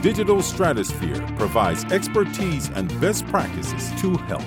Digital Stratosphere provides expertise and best practices to help.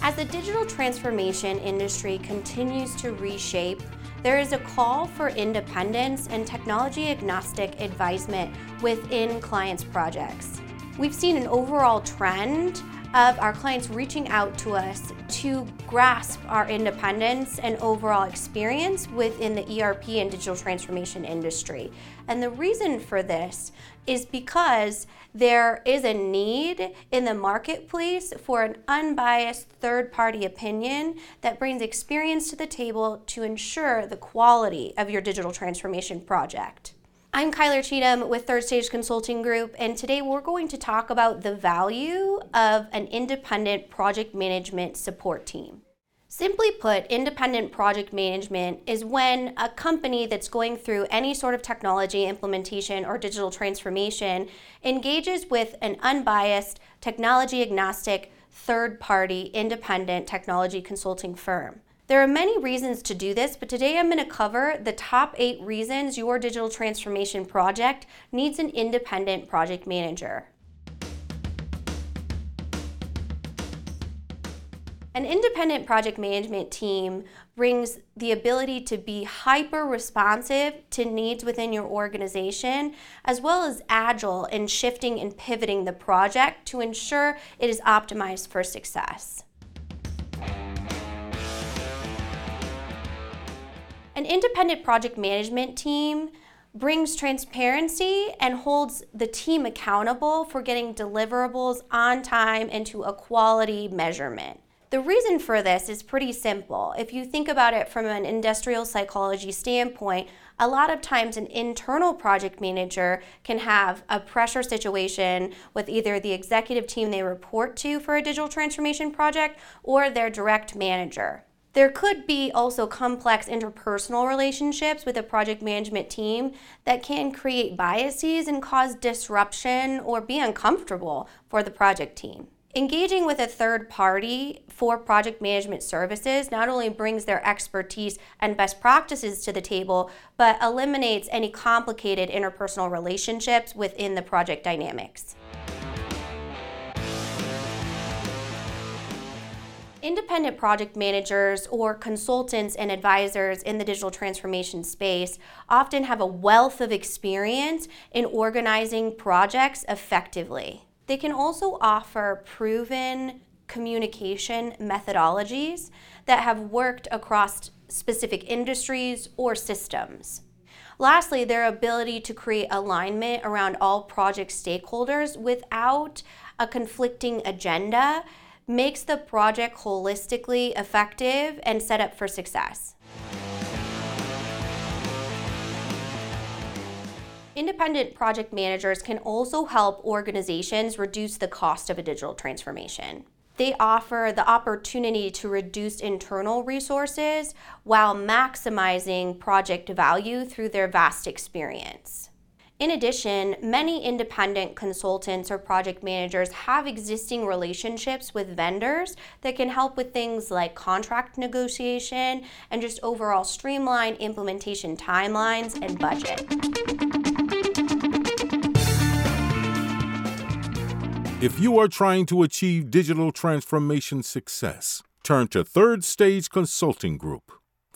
As the digital transformation industry continues to reshape, there is a call for independence and technology agnostic advisement within clients' projects. We've seen an overall trend of our clients reaching out to us to grasp our independence and overall experience within the ERP and digital transformation industry. And the reason for this is because there is a need in the marketplace for an unbiased third party opinion that brings experience to the table to ensure the quality of your digital transformation project. I'm Kyler Cheatham with Third Stage Consulting Group, and today we're going to talk about the value of an independent project management support team. Simply put, independent project management is when a company that's going through any sort of technology implementation or digital transformation engages with an unbiased, technology agnostic, third party, independent technology consulting firm. There are many reasons to do this, but today I'm going to cover the top eight reasons your digital transformation project needs an independent project manager. An independent project management team brings the ability to be hyper responsive to needs within your organization, as well as agile in shifting and pivoting the project to ensure it is optimized for success. An independent project management team brings transparency and holds the team accountable for getting deliverables on time and to a quality measurement. The reason for this is pretty simple. If you think about it from an industrial psychology standpoint, a lot of times an internal project manager can have a pressure situation with either the executive team they report to for a digital transformation project or their direct manager. There could be also complex interpersonal relationships with a project management team that can create biases and cause disruption or be uncomfortable for the project team. Engaging with a third party for project management services not only brings their expertise and best practices to the table, but eliminates any complicated interpersonal relationships within the project dynamics. Independent project managers or consultants and advisors in the digital transformation space often have a wealth of experience in organizing projects effectively. They can also offer proven communication methodologies that have worked across specific industries or systems. Lastly, their ability to create alignment around all project stakeholders without a conflicting agenda makes the project holistically effective and set up for success. Independent project managers can also help organizations reduce the cost of a digital transformation. They offer the opportunity to reduce internal resources while maximizing project value through their vast experience. In addition, many independent consultants or project managers have existing relationships with vendors that can help with things like contract negotiation and just overall streamline implementation timelines and budget. If you are trying to achieve digital transformation success, turn to Third Stage Consulting Group.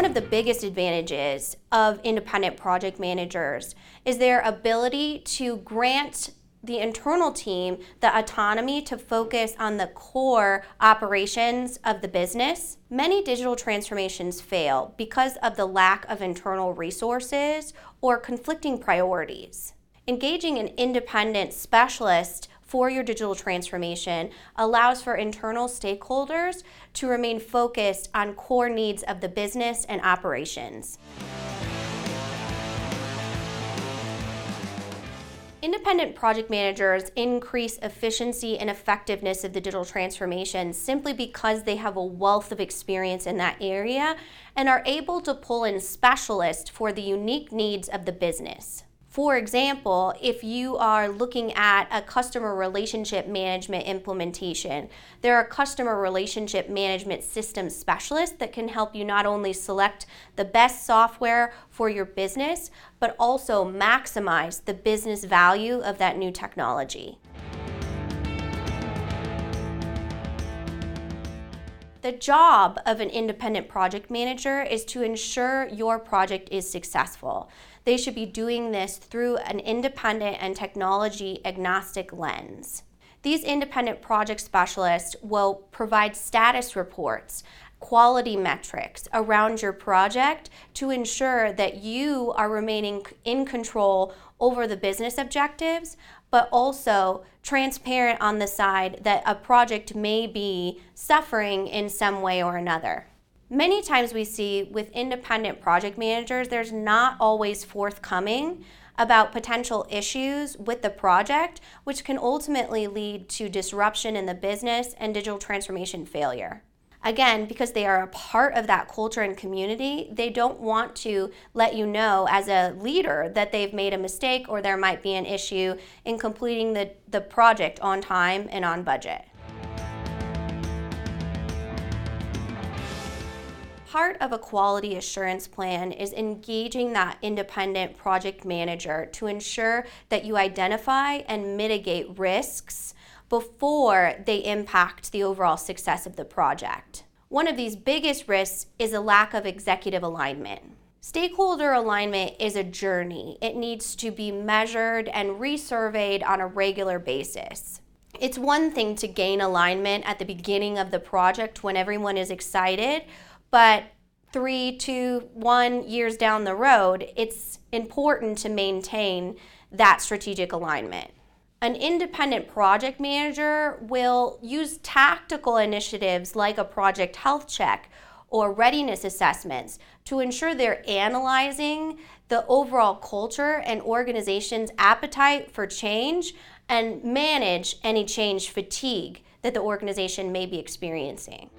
One of the biggest advantages of independent project managers is their ability to grant the internal team the autonomy to focus on the core operations of the business. Many digital transformations fail because of the lack of internal resources or conflicting priorities. Engaging an independent specialist for your digital transformation allows for internal stakeholders to remain focused on core needs of the business and operations. Independent project managers increase efficiency and effectiveness of the digital transformation simply because they have a wealth of experience in that area and are able to pull in specialists for the unique needs of the business. For example, if you are looking at a customer relationship management implementation, there are customer relationship management system specialists that can help you not only select the best software for your business, but also maximize the business value of that new technology. The job of an independent project manager is to ensure your project is successful they should be doing this through an independent and technology agnostic lens. These independent project specialists will provide status reports, quality metrics around your project to ensure that you are remaining in control over the business objectives, but also transparent on the side that a project may be suffering in some way or another. Many times we see with independent project managers, there's not always forthcoming about potential issues with the project, which can ultimately lead to disruption in the business and digital transformation failure. Again, because they are a part of that culture and community, they don't want to let you know as a leader that they've made a mistake or there might be an issue in completing the, the project on time and on budget. part of a quality assurance plan is engaging that independent project manager to ensure that you identify and mitigate risks before they impact the overall success of the project. One of these biggest risks is a lack of executive alignment. Stakeholder alignment is a journey. It needs to be measured and resurveyed on a regular basis. It's one thing to gain alignment at the beginning of the project when everyone is excited, but three, two, one years down the road, it's important to maintain that strategic alignment. An independent project manager will use tactical initiatives like a project health check or readiness assessments to ensure they're analyzing the overall culture and organization's appetite for change and manage any change fatigue that the organization may be experiencing.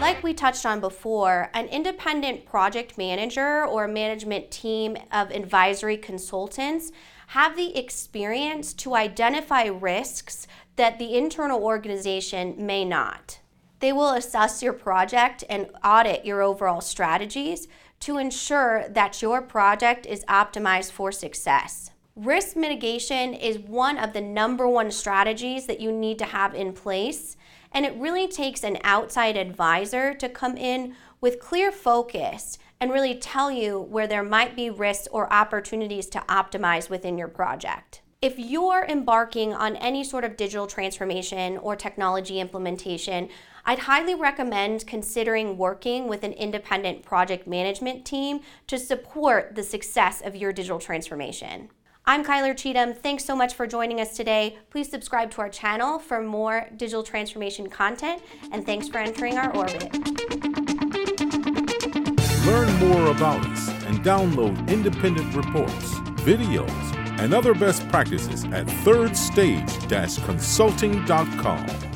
Like we touched on before, an independent project manager or management team of advisory consultants have the experience to identify risks that the internal organization may not. They will assess your project and audit your overall strategies to ensure that your project is optimized for success. Risk mitigation is one of the number one strategies that you need to have in place and it really takes an outside advisor to come in with clear focus and really tell you where there might be risks or opportunities to optimize within your project. If you're embarking on any sort of digital transformation or technology implementation, I'd highly recommend considering working with an independent project management team to support the success of your digital transformation. I'm Kyler Cheatham. Thanks so much for joining us today. Please subscribe to our channel for more digital transformation content, and thanks for entering our orbit. Learn more about us and download independent reports, videos, and other best practices at thirdstage-consulting.com.